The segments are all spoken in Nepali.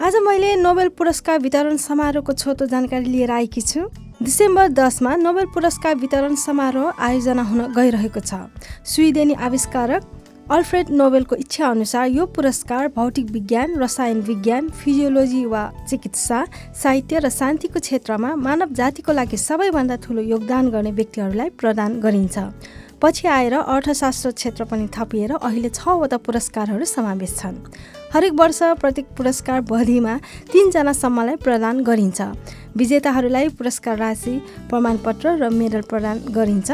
आज मैले नोबेल पुरस्कार वितरण समारोहको छोटो जानकारी लिएर आएकी छु। डिसेम्बर दसमा नोबेल पुरस्कार वितरण समारोह आयोजना हुन गइरहेको छ। स्विडेनी आविष्कारक अल्फ्रेड नोबेलको इच्छा अनुसार यो पुरस्कार भौतिक विज्ञान रसायन विज्ञान फिजियोलोजी वा चिकित्सा साहित्य र शान्तिको क्षेत्रमा मानव जातिको लागि सबैभन्दा ठुलो योगदान गर्ने व्यक्तिहरूलाई प्रदान गरिन्छ। पछि आएर अर्थशास्त्र क्षेत्र पनि थपिएर अहिले छवटा पुरस्कारहरू समावेश छन्। हरेक वर्ष प्रत्येक पुरस्कार बधीमा तिनजनासम्मलाई प्रदान गरिन्छ। विजेताहरूलाई पुरस्कार राशि प्रमाणपत्र र मेडल प्रदान गरिन्छ।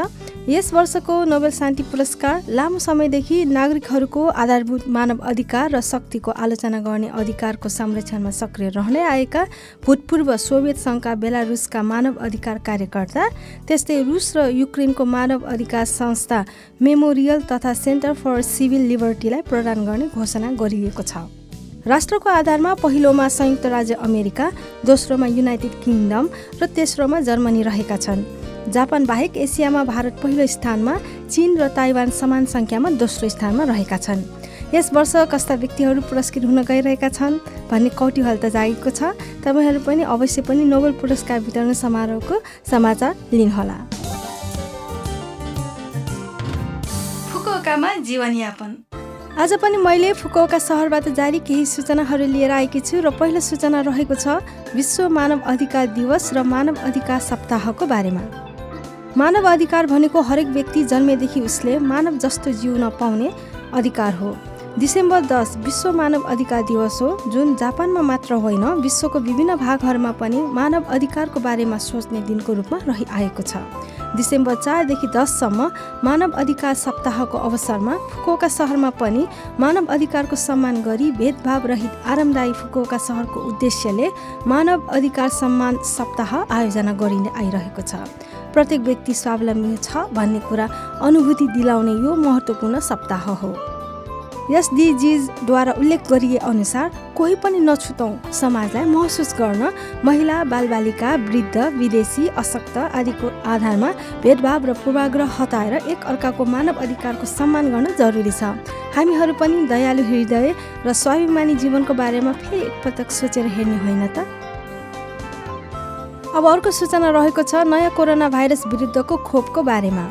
यस वर्षको नोबेल शान्ति पुरस्कार लामो समयदेखि नागरिकहरूको आधारभूत मानव अधिकार र शक्तिको आलोचना गर्ने अधिकारको संरक्षणमा सक्रिय रहँदै आएका भूतपूर्व सोभियत सङ्घका बेलारुसका मानव अधिकार कार्यकर्ता त्यस्तै रुस र युक्रेनको मानव अधिकार संस्था मेमोरियल तथा सेन्टर फर सिभिल लिबर्टीलाई प्रदान गर्ने घोषणा गरिएको छ। राष्ट्रको आधारमा पहिलोमा संयुक्त राज्य अमेरिका दोस्रोमा युनाइटेड किङडम र तेस्रोमा जर्मनी रहेका छन्। जापान बाहेक एसियामा भारत पहिलो स्थानमा चीन र ताइवान समान सङ्ख्यामा दोस्रो स्थानमा रहेका छन्। यस वर्ष कस्ता व्यक्तिहरू पुरस्कृत हुन गइरहेका छन् भन्ने कौतूहल त जागेको छ। तपाईँहरू पनि अवश्य पनि नोबेल पुरस्कार वितरण समारोहको समाचार लिनुहोला। फुकुओकामा जीवनयापन। आज पनि मैले फुकुओका सहरबाट जारी केही सूचनाहरू लिएर आएकी छु र पहिलो सूचना रहेको छ विश्व मानव अधिकार दिवस र मानव अधिकार सप्ताहको बारेमा। मानव अधिकार भनेको हरेक व्यक्ति जन्मेदेखि उसले मानव जस्तो जिउन पाउने अधिकार हो। डिसेम्बर दस विश्व मानव अधिकार दिवस हो जुन जापानमा मात्र होइन विश्वको विभिन्न भागहरूमा पनि मानव अधिकारको बारेमा सोच्ने दिनको रूपमा रहिआएको छ। डिसेम्बर चारदेखि दससम्म मानव अधिकार सप्ताहको अवसरमा फुकुओका सहरमा पनि मानव अधिकारको सम्मान गरी भेदभाव रहित आरामदायी फुकुओका सहरको उद्देश्यले मानव अधिकार सम्मान सप्ताह आयोजना गरिँदै आइरहेको छ। प्रत्येक व्यक्ति स्वावलम्बी छ भन्ने कुरा अनुभूति दिलाउने यो महत्त्वपूर्ण सप्ताह हो। एसडिजिजद्वारा उल्लेख गरिए अनुसार कोही पनि नछुतौँ समाजलाई महसुस गर्न महिला बालबालिका वृद्ध विदेशी अशक्त आदिको आधारमा भेदभाव र पूर्वाग्रह हटाएर एक अर्काको मानव अधिकारको सम्मान गर्न जरुरी छ। हामीहरू पनि दयालु हृदय र स्वाभिमानी जीवनको बारेमा फेरि एकपटक सोचेर हेर्ने होइन त? अब अर्को सूचना रहेको छ नयाँ कोरोना भाइरस विरुद्धको खोपको बारेमा।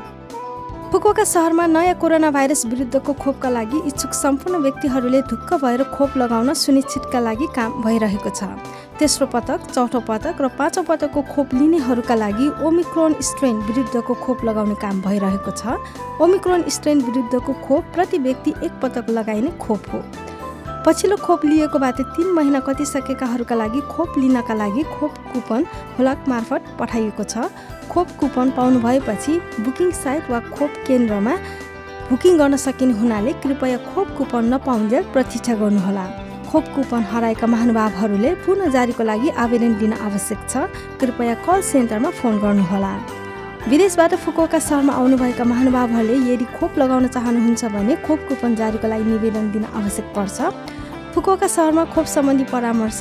फुकुका सहरमा नयाँ कोरोना भाइरस विरुद्धको खोपका लागि इच्छुक सम्पूर्ण व्यक्तिहरूले ढुक्क भएर खोप लगाउन सुनिश्चितका लागि काम भइरहेको छ। तेस्रो पटक चौथो पटक र पाँचौँ पटकको खोप लिनेहरूका लागि ओमिक्रोन स्ट्रेन विरुद्धको खोप लगाउने काम भइरहेको छ। ओमिक्रोन स्ट्रेन विरुद्धको खोप प्रति व्यक्ति एक पटक लगाइने खोप हो। पछिल्लो खोप लिएकोबाट तिन महिना कटिसकेकाहरूका लागि खोप लिनका लागि खोप कुपन हुलाक मार्फत पठाइएको छ। खोप कुपन पाउनु भएपछि बुकिङ साइट वा खोप केन्द्रमा बुकिङ गर्न सकिने हुनाले कृपया खोप कुपन नपाउन्जेल प्रतीक्षा गर्नुहोला। खोप कुपन हराएका महानुभावहरूले पुनः जारीको लागि आवेदन दिन आवश्यक छ। कृपया कल सेन्टरमा फोन गर्नुहोला। विदेशबाट फुकुका सहरमा आउनुभएका महानुभावहरूले यदि खोप लगाउन चाहनुहुन्छ भने खोप कुपन जारीको लागि निवेदन दिन आवश्यक पर्छ। फुकुका सहरमा खोप सम्बन्धी परामर्श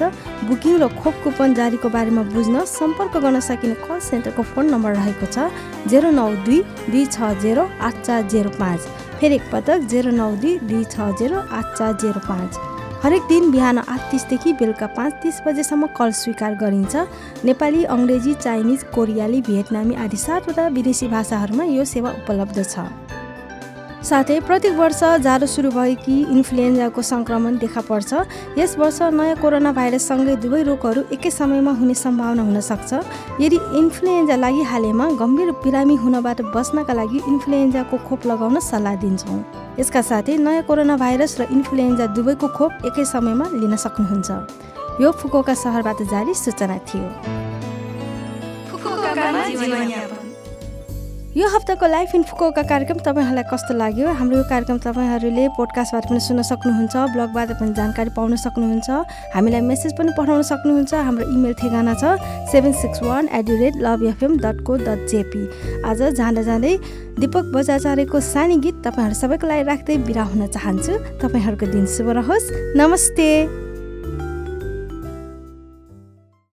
बुकिङ र खोप कुपन जारीको बारेमा बुझ्न सम्पर्क गर्न सकिने कल सेन्टरको फोन नम्बर रहेको छ जेरो नौ दुई दुई छ जेरो आठ चार जेरो पाँच। फेरि एकपटक जेरो नौ दुई दुई छ जेरो आठ चार जेरो पाँच। हरेक दिन बिहान आठ तिसदेखि बेलुका पाँच तिस बजेसम्म कल स्वीकार गरिन्छ। नेपाली अङ्ग्रेजी चाइनिज कोरियाली भियतनामी आदि सातवटा विदेशी भाषाहरूमा यो सेवा उपलब्ध छ। साथै प्रत्येक वर्ष जाडो सुरु भएकी इन्फ्लुएन्जाको सङ्क्रमण देखा पर्छ। यस वर्ष नयाँ कोरोना भाइरससँगै दुवै रोगहरू एकै समयमा हुने सम्भावना हुन सक्छ। यदि इन्फ्लुएन्जा लागिहालेमा गम्भीर बिरामी हुनबाट बच्नका लागि इन्फ्लुएन्जाको खोप लगाउन सल्लाह दिन्छौँ। यसका साथै नयाँ कोरोना भाइरस र इन्फ्लुएन्जा दुवैको खोप एकै समयमा लिन सक्नुहुन्छ। यो फुकोका सहरबाट जारी सूचना थियो। यो हप्ताको लाइफ इन फुकोका कार्यक्रम तपाईँहरूलाई कस्तो लाग्यो? हाम्रो यो कार्यक्रम तपाईँहरूले पोडकास्टबाट पनि सुन्न सक्नुहुन्छ ब्लगबाट पनि जानकारी पाउन सक्नुहुन्छ। हामीलाई मेसेज पनि पठाउन सक्नुहुन्छ। हाम्रो इमेल ठेगाना छ seven six one at the rate love FM dot co dot JP आज जाँदा जाँदै दिपक बजाचार्यको सानी गीत तपाईँहरू सबैको लागि राख्दै बिरा हुन चाहन्छु। तपाईँहरूको दिन शुभ रहोस्। नमस्ते।